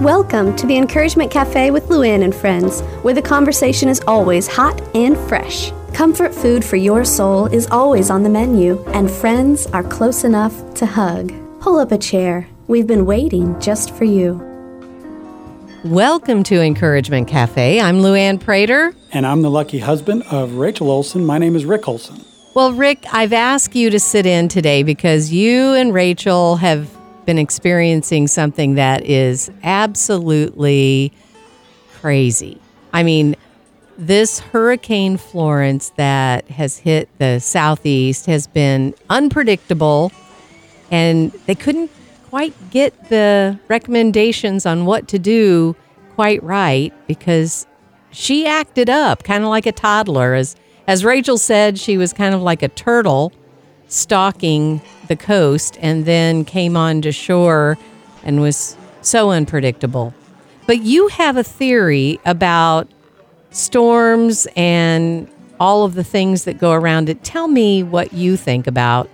Welcome to the Encouragement Cafe with Luann and friends, where the conversation is always hot and fresh. Comfort food for your soul is always on the menu, and friends are close enough to hug. Pull up a chair. We've been waiting just for you. Welcome to Encouragement Cafe. I'm Luann Prater. And I'm the lucky husband of Rachel Olsen. My name is Rick Olsen. Well, Rick, I've asked you to sit in today because you and Rachel have been experiencing something that is absolutely crazy. I mean, this Hurricane Florence that has hit the southeast has been unpredictable, and they couldn't quite get the recommendations on what to do quite right because she acted up kind of like a toddler as as Rachel said she was kind of like a turtle stalking the coast and then came on to shore and was so unpredictable. But you have a theory about storms and all of the things that go around it. Tell me what you think about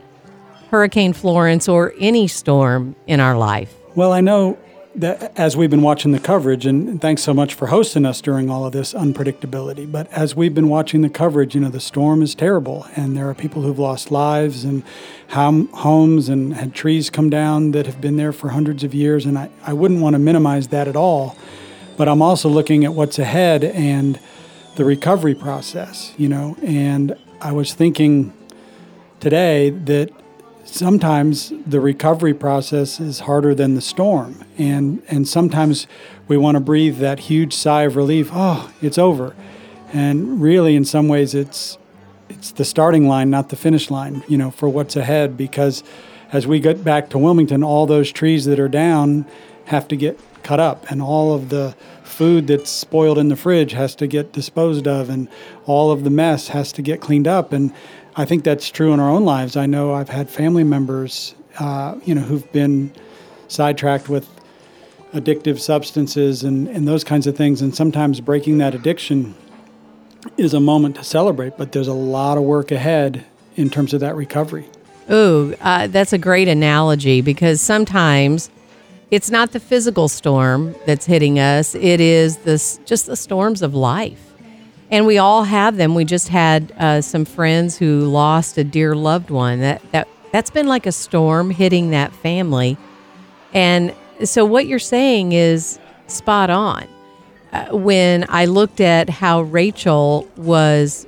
Hurricane Florence or any storm in our life. Well, I know that as we've been watching the coverage, and thanks so much for hosting us during all of this unpredictability. But as we've been watching the coverage, you know, the storm is terrible, and there are people who've lost lives and homes and had trees come down that have been there for hundreds of years. And I, I wouldn't want to minimize that at all. But I'm also looking at what's ahead and the recovery process, you know, and I was thinking today that sometimes the recovery process is harder than the storm. And and sometimes we want to breathe that huge sigh of relief oh it's over. And really in some ways it's it's the starting line not the finish line you know for what's ahead. Because as we get back to Wilmington all those trees that are down have to get cut up and all of the food that's spoiled in the fridge has to get disposed of and all of the mess has to get cleaned up. And I think that's true in our own lives. I know I've had family members, uh, you know, who've been sidetracked with addictive substances and, and those kinds of things. And sometimes breaking that addiction is a moment to celebrate, but there's a lot of work ahead in terms of that recovery. Oh, uh, that's a great analogy because sometimes it's not the physical storm that's hitting us; it is this just the storms of life and we all have them. We just had uh, some friends who lost a dear loved one. That that that's been like a storm hitting that family, and so what you're saying is spot on. Uh, when I looked at how Rachel was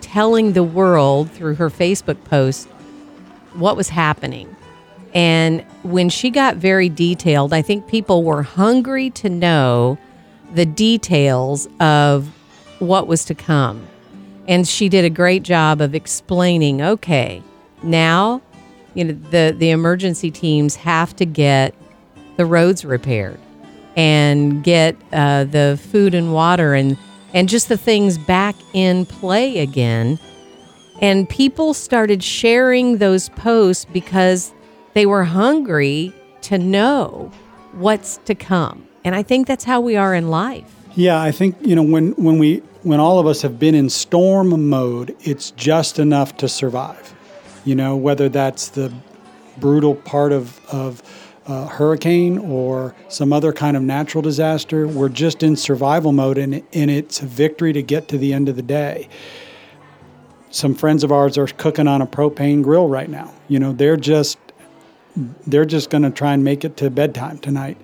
telling the world through her Facebook post what was happening. And when she got very detailed, I think people were hungry to know the details of what was to come. And she did a great job of explaining, okay, now, you know, the, the emergency teams have to get the roads repaired and get uh, the food and water and, and just the things back in play again. And people started sharing those posts because they were hungry to know what's to come. And I think that's how we are in life. Yeah, I think you know when when we when all of us have been in storm mode, it's just enough to survive. You know, whether that's the brutal part of of a hurricane or some other kind of natural disaster, we're just in survival mode, and and it's a victory to get to the end of the day. Some friends of ours are cooking on a propane grill right now. You know, they're just they're just going to try and make it to bedtime tonight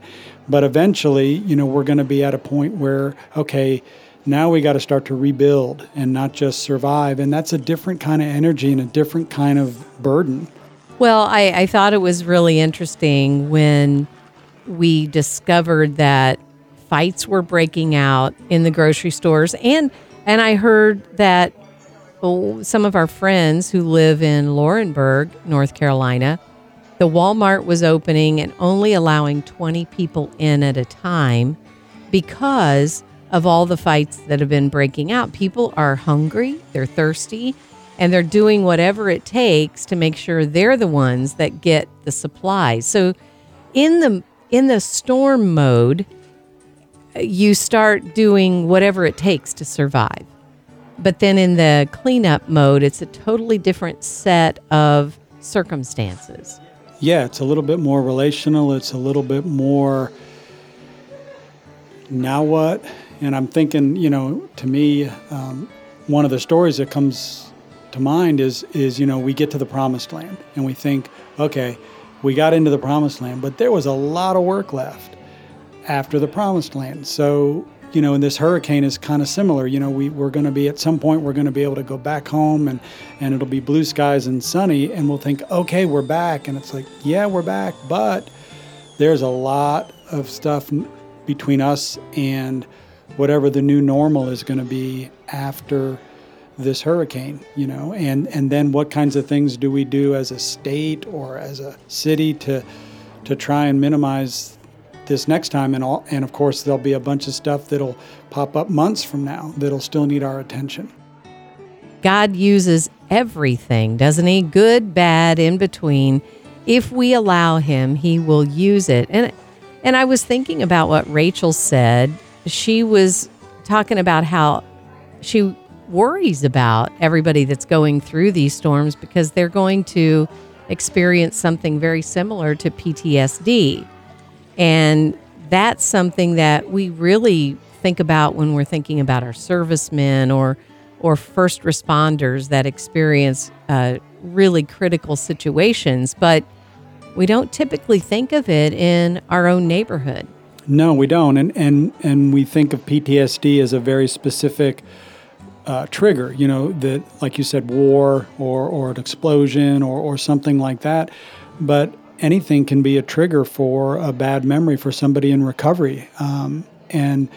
but eventually, you know, we're going to be at a point where, okay, now we got to start to rebuild and not just survive. And that's a different kind of energy and a different kind of burden. Well, I, I thought it was really interesting when we discovered that fights were breaking out in the grocery stores and and I heard that oh, some of our friends who live in Laurinburg, North Carolina, the Walmart was opening and only allowing 20 people in at a time because of all the fights that have been breaking out. People are hungry, they're thirsty, and they're doing whatever it takes to make sure they're the ones that get the supplies. So in the in the storm mode, you start doing whatever it takes to survive. But then in the cleanup mode, it's a totally different set of circumstances yeah, it's a little bit more relational. It's a little bit more now what? And I'm thinking, you know, to me, um, one of the stories that comes to mind is is you know we get to the promised land and we think, okay, we got into the promised land, but there was a lot of work left after the promised land. So you know, and this hurricane is kind of similar. You know, we, we're going to be at some point, we're going to be able to go back home and, and it'll be blue skies and sunny. And we'll think, okay, we're back. And it's like, yeah, we're back. But there's a lot of stuff between us and whatever the new normal is going to be after this hurricane, you know, and, and then what kinds of things do we do as a state or as a city to, to try and minimize this next time and all and of course there'll be a bunch of stuff that'll pop up months from now that'll still need our attention. God uses everything, doesn't he? Good, bad, in between. If we allow him, he will use it. And and I was thinking about what Rachel said. She was talking about how she worries about everybody that's going through these storms because they're going to experience something very similar to PTSD. And that's something that we really think about when we're thinking about our servicemen or or first responders that experience uh, really critical situations, but we don't typically think of it in our own neighborhood. No, we don't, and and and we think of PTSD as a very specific uh, trigger. You know that, like you said, war or or an explosion or or something like that. But anything can be a trigger for a bad memory for somebody in recovery. Um, and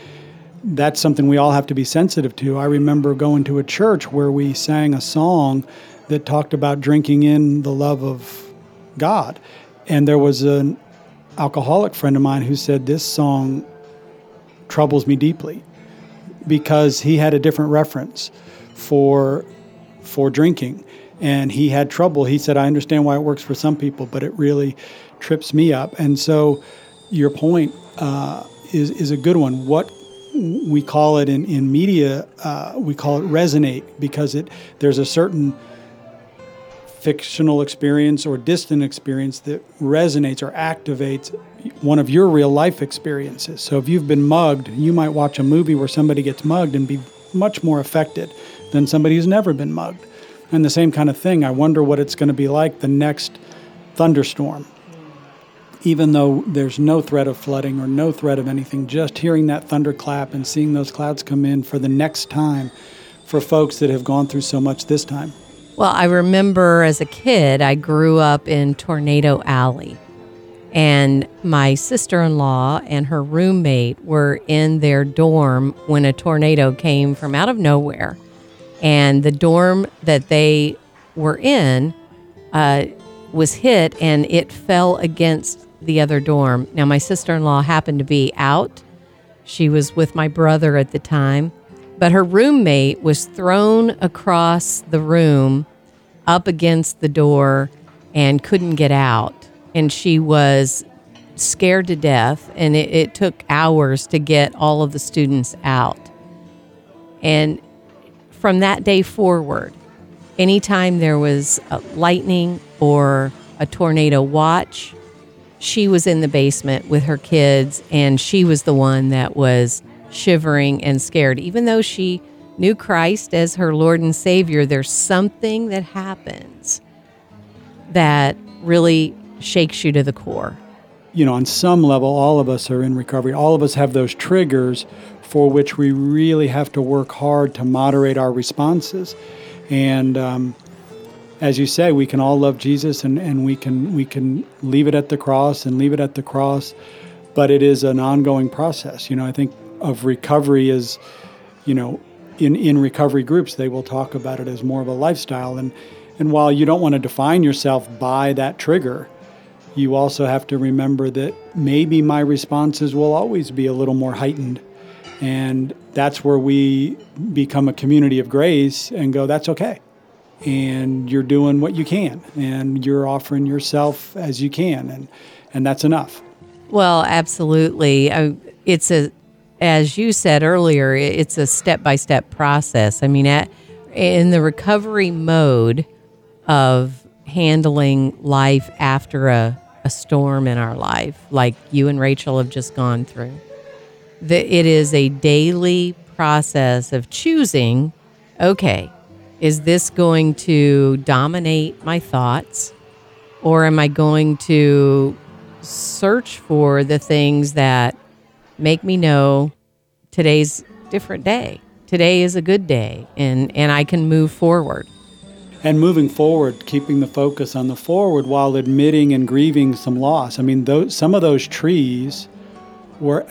that's something we all have to be sensitive to. I remember going to a church where we sang a song that talked about drinking in the love of God. And there was an alcoholic friend of mine who said, This song troubles me deeply because he had a different reference for, for drinking and he had trouble. He said, I understand why it works for some people, but it really trips me up. And so your point uh, is, is a good one. What we call it in, in media, uh, we call it resonate because it there's a certain fictional experience or distant experience that resonates or activates one of your real life experiences. So if you've been mugged, you might watch a movie where somebody gets mugged and be much more affected than somebody who's never been mugged. And the same kind of thing, I wonder what it's going to be like the next thunderstorm. Even though there's no threat of flooding or no threat of anything, just hearing that thunderclap and seeing those clouds come in for the next time for folks that have gone through so much this time. Well, I remember as a kid, I grew up in Tornado Alley. And my sister in law and her roommate were in their dorm when a tornado came from out of nowhere and the dorm that they were in uh, was hit and it fell against the other dorm. Now, my sister in law happened to be out. She was with my brother at the time, but her roommate was thrown across the room up against the door and couldn't get out. And she was scared to death, and it, it took hours to get all of the students out. And from that day forward, anytime there was a lightning or a tornado watch, she was in the basement with her kids and she was the one that was shivering and scared. Even though she knew Christ as her Lord and Savior, there's something that happens that really shakes you to the core. You know, on some level, all of us are in recovery. All of us have those triggers for which we really have to work hard to moderate our responses. And um, as you say, we can all love Jesus and, and we can we can leave it at the cross and leave it at the cross, but it is an ongoing process. You know, I think of recovery as, you know, in, in recovery groups, they will talk about it as more of a lifestyle. And and while you don't want to define yourself by that trigger, you also have to remember that maybe my responses will always be a little more heightened and that's where we become a community of grace and go, that's okay. And you're doing what you can, and you're offering yourself as you can, and, and that's enough. Well, absolutely. It's a, as you said earlier, it's a step by step process. I mean, at, in the recovery mode of handling life after a, a storm in our life, like you and Rachel have just gone through The, it is a daily process of choosing okay, is this going to dominate my thoughts? Or am I going to search for the things that make me know today's different day? Today is a good day and, and I can move forward. And moving forward, keeping the focus on the forward while admitting and grieving some loss. I mean, those, some of those trees were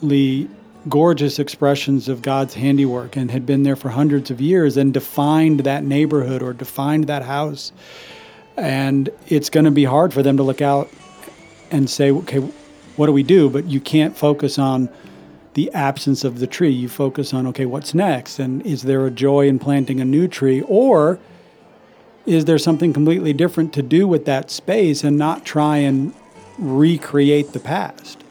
absolutely gorgeous expressions of God's handiwork and had been there for hundreds of years and defined that neighborhood or defined that house. And it's going to be hard for them to look out and say, okay, what do we do? But you can't focus on the absence of the tree. You focus on, okay, what's next? And is there a joy in planting a new tree? Or is there something completely different to do with that space and not try and recreate the past?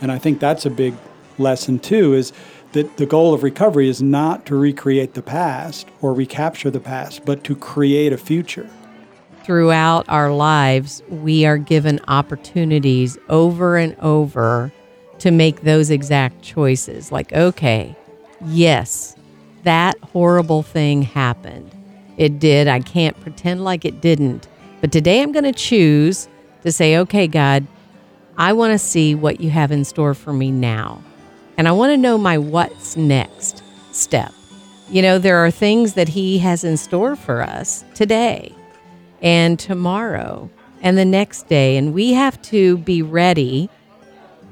And I think that's a big lesson too is that the goal of recovery is not to recreate the past or recapture the past, but to create a future. Throughout our lives, we are given opportunities over and over to make those exact choices. Like, okay, yes, that horrible thing happened. It did. I can't pretend like it didn't. But today I'm going to choose to say, okay, God, I want to see what you have in store for me now. And I want to know my what's next step. You know, there are things that He has in store for us today and tomorrow and the next day. And we have to be ready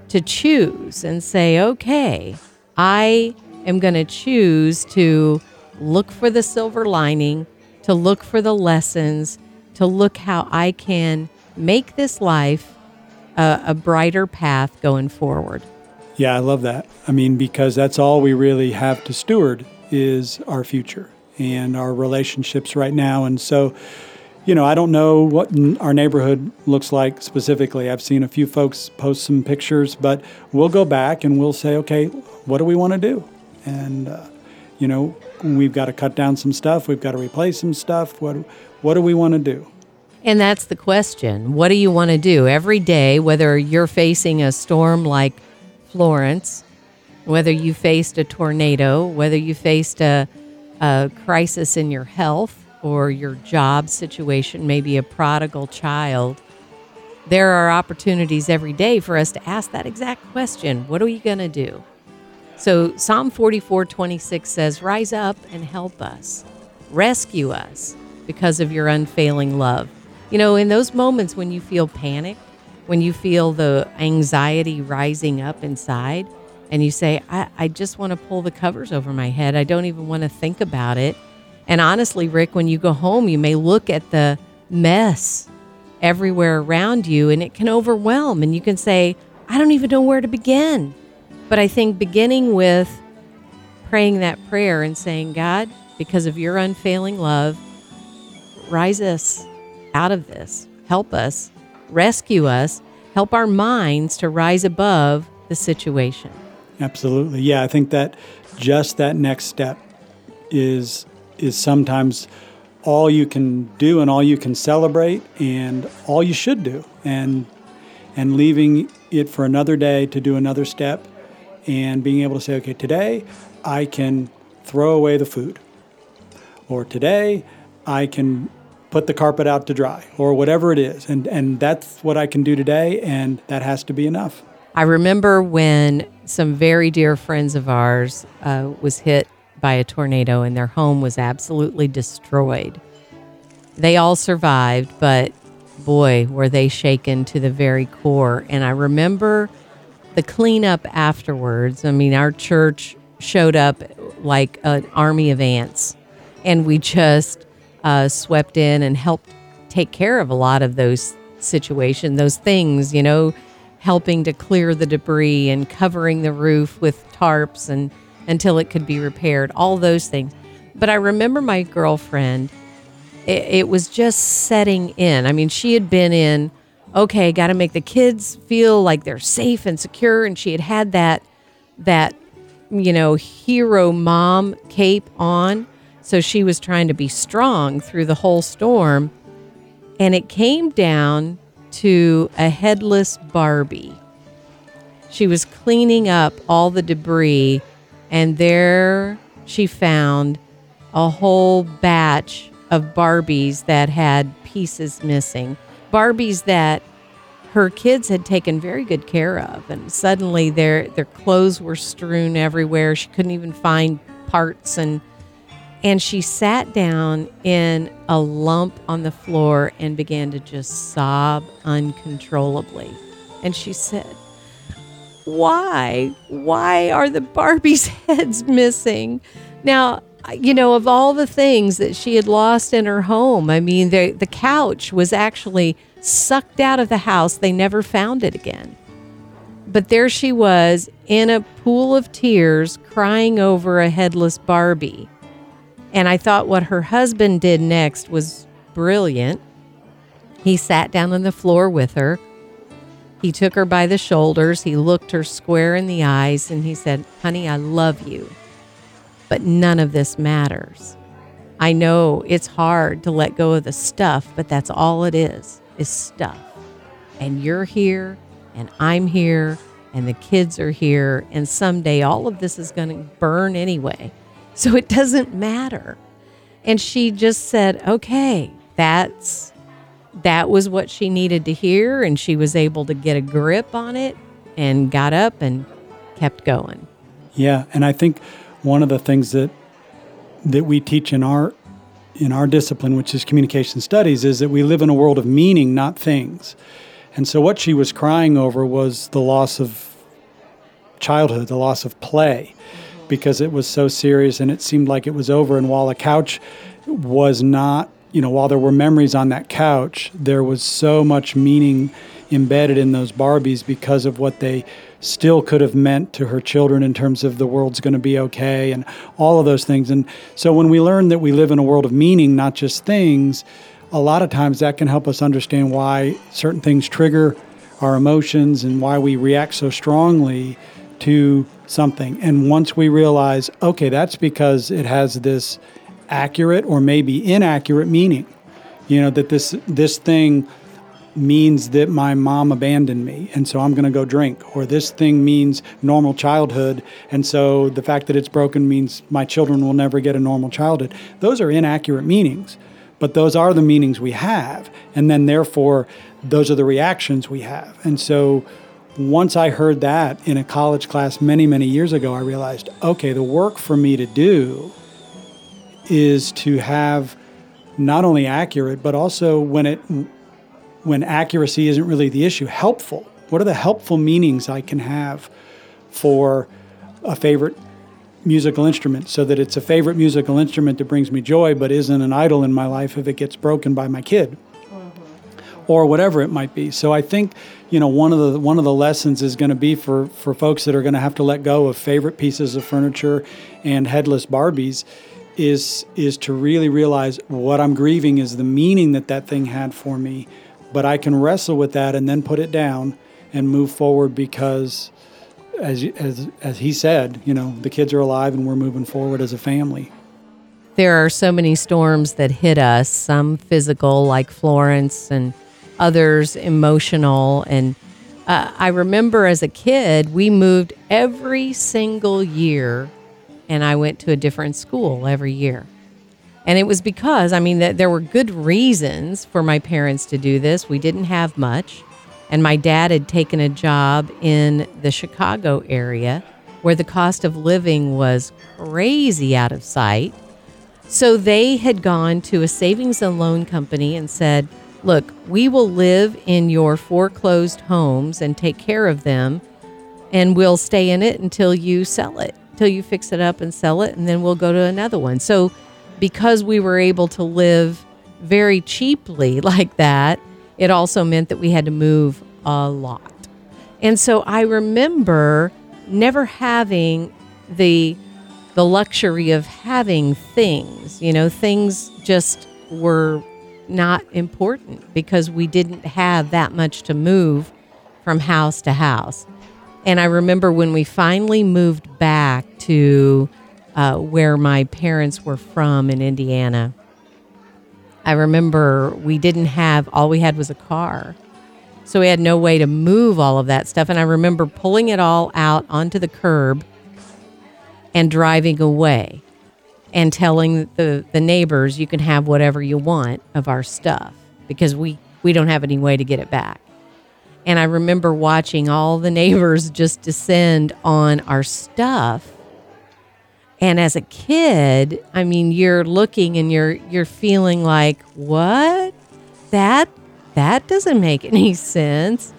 to choose and say, okay, I am going to choose to look for the silver lining, to look for the lessons, to look how I can make this life a, brighter path going forward. Yeah, I love that. I mean, because that's all we really have to steward is our future and our relationships right now. And so, you know, I don't know what our neighborhood looks like specifically. I've seen a few folks post some pictures, but we'll go back and we'll say, okay, what do we want to do? And, uh, you know, we've got to cut down some stuff, we've got to replace some stuff. What, what do we want to do? And that's the question. What do you want to do every day, whether you're facing a storm like Florence, whether you faced a tornado, whether you faced a, a crisis in your health or your job situation, maybe a prodigal child, there are opportunities every day for us to ask that exact question What are you going to do? So Psalm 44 26 says, Rise up and help us, rescue us because of your unfailing love. You know, in those moments when you feel panic, when you feel the anxiety rising up inside and you say, I, I just want to pull the covers over my head. I don't even want to think about it. And honestly, Rick, when you go home, you may look at the mess everywhere around you and it can overwhelm. And you can say, I don't even know where to begin. But I think beginning with praying that prayer and saying, God, because of your unfailing love, rise us out of this, help us rescue us, help our minds to rise above the situation. Absolutely. Yeah, I think that just that next step is is sometimes all you can do and all you can celebrate and all you should do and and leaving it for another day to do another step and being able to say okay today I can throw away the food or today I can put the carpet out to dry or whatever it is. And, and that's what I can do today, and that has to be enough. I remember when some very dear friends of ours uh, was hit by a tornado and their home was absolutely destroyed. They all survived, but boy, were they shaken to the very core. And I remember the cleanup afterwards. I mean, our church showed up like an army of ants, and we just uh, swept in and helped take care of a lot of those situations, those things, you know, helping to clear the debris and covering the roof with tarps and until it could be repaired, all those things. But I remember my girlfriend, it, it was just setting in. I mean, she had been in, okay, got to make the kids feel like they're safe and secure. And she had had that, that, you know, hero mom cape on. So she was trying to be strong through the whole storm. And it came down to a headless Barbie. She was cleaning up all the debris, and there she found a whole batch of Barbies that had pieces missing. Barbies that her kids had taken very good care of and suddenly their their clothes were strewn everywhere. She couldn't even find parts and and she sat down in a lump on the floor and began to just sob uncontrollably. And she said, Why? Why are the Barbie's heads missing? Now, you know, of all the things that she had lost in her home, I mean, the, the couch was actually sucked out of the house. They never found it again. But there she was in a pool of tears crying over a headless Barbie. And I thought what her husband did next was brilliant. He sat down on the floor with her. He took her by the shoulders. He looked her square in the eyes and he said, Honey, I love you. But none of this matters. I know it's hard to let go of the stuff, but that's all it is, is stuff. And you're here, and I'm here, and the kids are here, and someday all of this is going to burn anyway. So it doesn't matter. And she just said, okay, that's that was what she needed to hear and she was able to get a grip on it and got up and kept going. Yeah, and I think one of the things that that we teach in our in our discipline, which is communication studies, is that we live in a world of meaning, not things. And so what she was crying over was the loss of childhood, the loss of play because it was so serious and it seemed like it was over. And while the couch was not, you know, while there were memories on that couch, there was so much meaning embedded in those Barbies because of what they still could have meant to her children in terms of the world's going to be okay and all of those things. And so when we learn that we live in a world of meaning, not just things, a lot of times that can help us understand why certain things trigger our emotions and why we react so strongly to something. And once we realize, okay, that's because it has this accurate or maybe inaccurate meaning. You know, that this this thing means that my mom abandoned me and so I'm going to go drink or this thing means normal childhood and so the fact that it's broken means my children will never get a normal childhood. Those are inaccurate meanings, but those are the meanings we have and then therefore those are the reactions we have. And so once I heard that in a college class many, many years ago, I realized okay, the work for me to do is to have not only accurate, but also when it when accuracy isn't really the issue, helpful. What are the helpful meanings I can have for a favorite musical instrument so that it's a favorite musical instrument that brings me joy but isn't an idol in my life if it gets broken by my kid or whatever it might be. So I think, you know, one of the one of the lessons is going to be for for folks that are going to have to let go of favorite pieces of furniture and headless Barbies is is to really realize what I'm grieving is the meaning that that thing had for me, but I can wrestle with that and then put it down and move forward because as as as he said, you know, the kids are alive and we're moving forward as a family there are so many storms that hit us, some physical, like Florence, and others emotional. And uh, I remember as a kid, we moved every single year, and I went to a different school every year. And it was because, I mean, that there were good reasons for my parents to do this. We didn't have much. And my dad had taken a job in the Chicago area where the cost of living was crazy out of sight. So they had gone to a savings and loan company and said, look, we will live in your foreclosed homes and take care of them, and we'll stay in it until you sell it, until you fix it up and sell it, and then we'll go to another one. So, because we were able to live very cheaply like that, it also meant that we had to move a lot. And so I remember never having the the luxury of having things, you know, things just were not important because we didn't have that much to move from house to house. And I remember when we finally moved back to uh, where my parents were from in Indiana, I remember we didn't have, all we had was a car. So we had no way to move all of that stuff. And I remember pulling it all out onto the curb and driving away and telling the, the neighbors, you can have whatever you want of our stuff because we, we don't have any way to get it back. And I remember watching all the neighbors just descend on our stuff. And as a kid, I mean, you're looking and you're you're feeling like, "What? That that doesn't make any sense."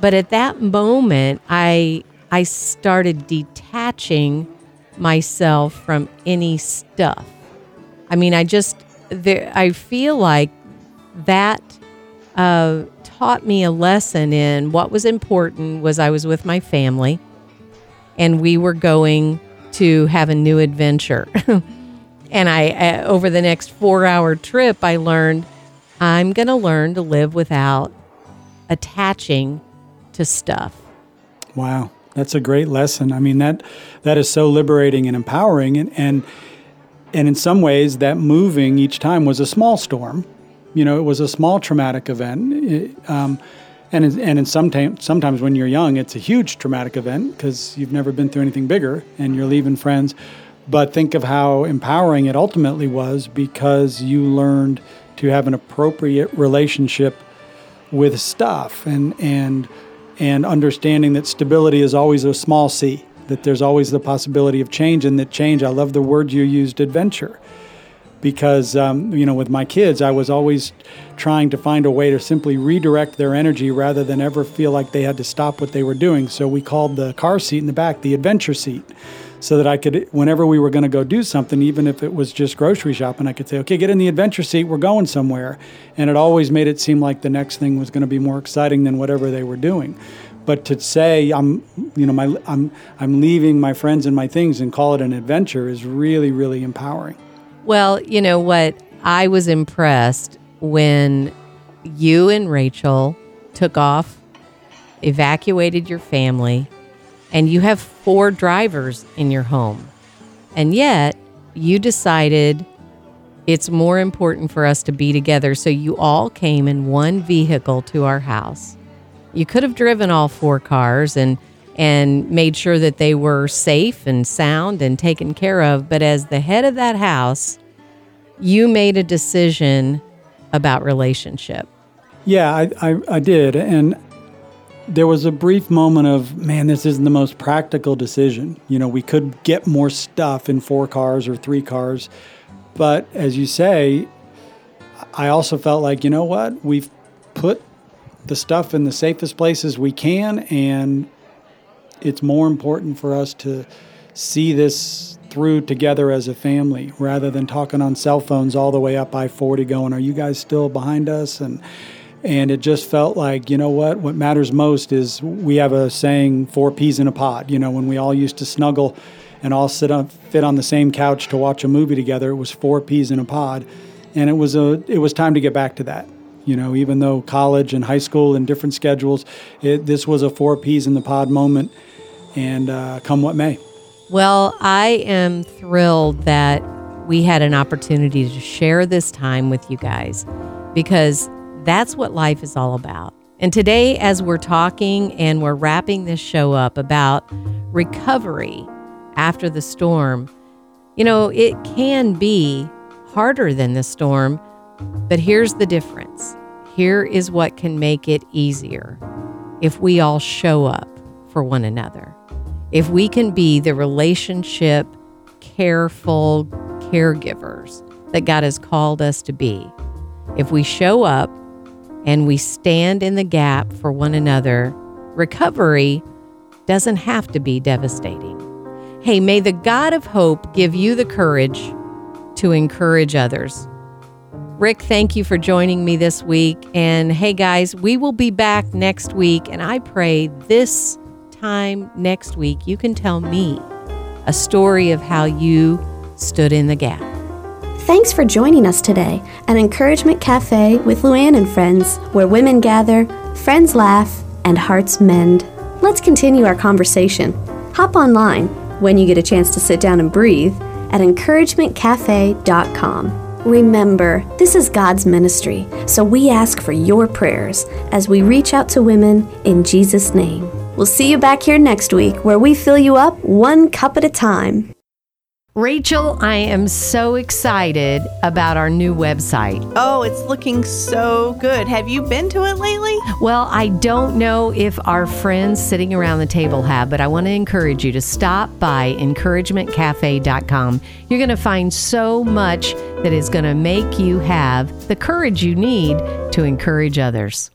But at that moment, I I started detaching myself from any stuff. I mean, I just there, I feel like that uh, taught me a lesson in what was important was I was with my family and we were going to have a new adventure. and I uh, over the next 4-hour trip I learned I'm going to learn to live without attaching to stuff. Wow. That's a great lesson. I mean that that is so liberating and empowering and and and in some ways that moving each time was a small storm you know, it was a small traumatic event. It, um, and and in some time, sometimes when you're young, it's a huge traumatic event because you've never been through anything bigger and you're leaving friends. But think of how empowering it ultimately was because you learned to have an appropriate relationship with stuff and and and understanding that stability is always a small c that there's always the possibility of change and that change i love the word you used adventure. Because um, you know with my kids i was always trying to find a way to simply redirect their energy rather than ever feel like they had to stop what they were doing. So we called the car seat in the back the adventure seat so that i could whenever we were going to go do something even if it was just grocery shopping i could say okay get in the adventure seat we're going somewhere and it always made it seem like the next thing was going to be more exciting than whatever they were doing but to say I'm, you know, my I'm I'm leaving my friends and my things and call it an adventure is really really empowering. Well, you know what? I was impressed when you and Rachel took off, evacuated your family, and you have four drivers in your home. And yet, you decided it's more important for us to be together. So you all came in one vehicle to our house. You could have driven all four cars and and made sure that they were safe and sound and taken care of. But as the head of that house, you made a decision about relationship. Yeah, I, I, I did. And there was a brief moment of, man, this isn't the most practical decision. You know, we could get more stuff in four cars or three cars. But as you say, I also felt like, you know what? We've put the stuff in the safest places we can. And it's more important for us to see this through together as a family rather than talking on cell phones all the way up I 40 going, Are you guys still behind us? And and it just felt like, you know what, what matters most is we have a saying, four peas in a pod. You know, when we all used to snuggle and all sit on, fit on the same couch to watch a movie together, it was four peas in a pod. And it was a it was time to get back to that. You know, even though college and high school and different schedules, it, this was a four peas in the pod moment, and uh, come what may. Well, I am thrilled that we had an opportunity to share this time with you guys because that's what life is all about. And today, as we're talking and we're wrapping this show up about recovery after the storm, you know, it can be harder than the storm, but here's the difference. Here is what can make it easier if we all show up for one another. If we can be the relationship, careful caregivers that God has called us to be, if we show up and we stand in the gap for one another, recovery doesn't have to be devastating. Hey, may the God of hope give you the courage to encourage others. Rick, thank you for joining me this week. And hey, guys, we will be back next week. And I pray this time next week you can tell me a story of how you stood in the gap. Thanks for joining us today at Encouragement Cafe with Luann and friends, where women gather, friends laugh, and hearts mend. Let's continue our conversation. Hop online when you get a chance to sit down and breathe at encouragementcafe.com. Remember, this is God's ministry, so we ask for your prayers as we reach out to women in Jesus' name. We'll see you back here next week where we fill you up one cup at a time. Rachel, I am so excited about our new website. Oh, it's looking so good. Have you been to it lately? Well, I don't know if our friends sitting around the table have, but I want to encourage you to stop by encouragementcafe.com. You're going to find so much that is going to make you have the courage you need to encourage others.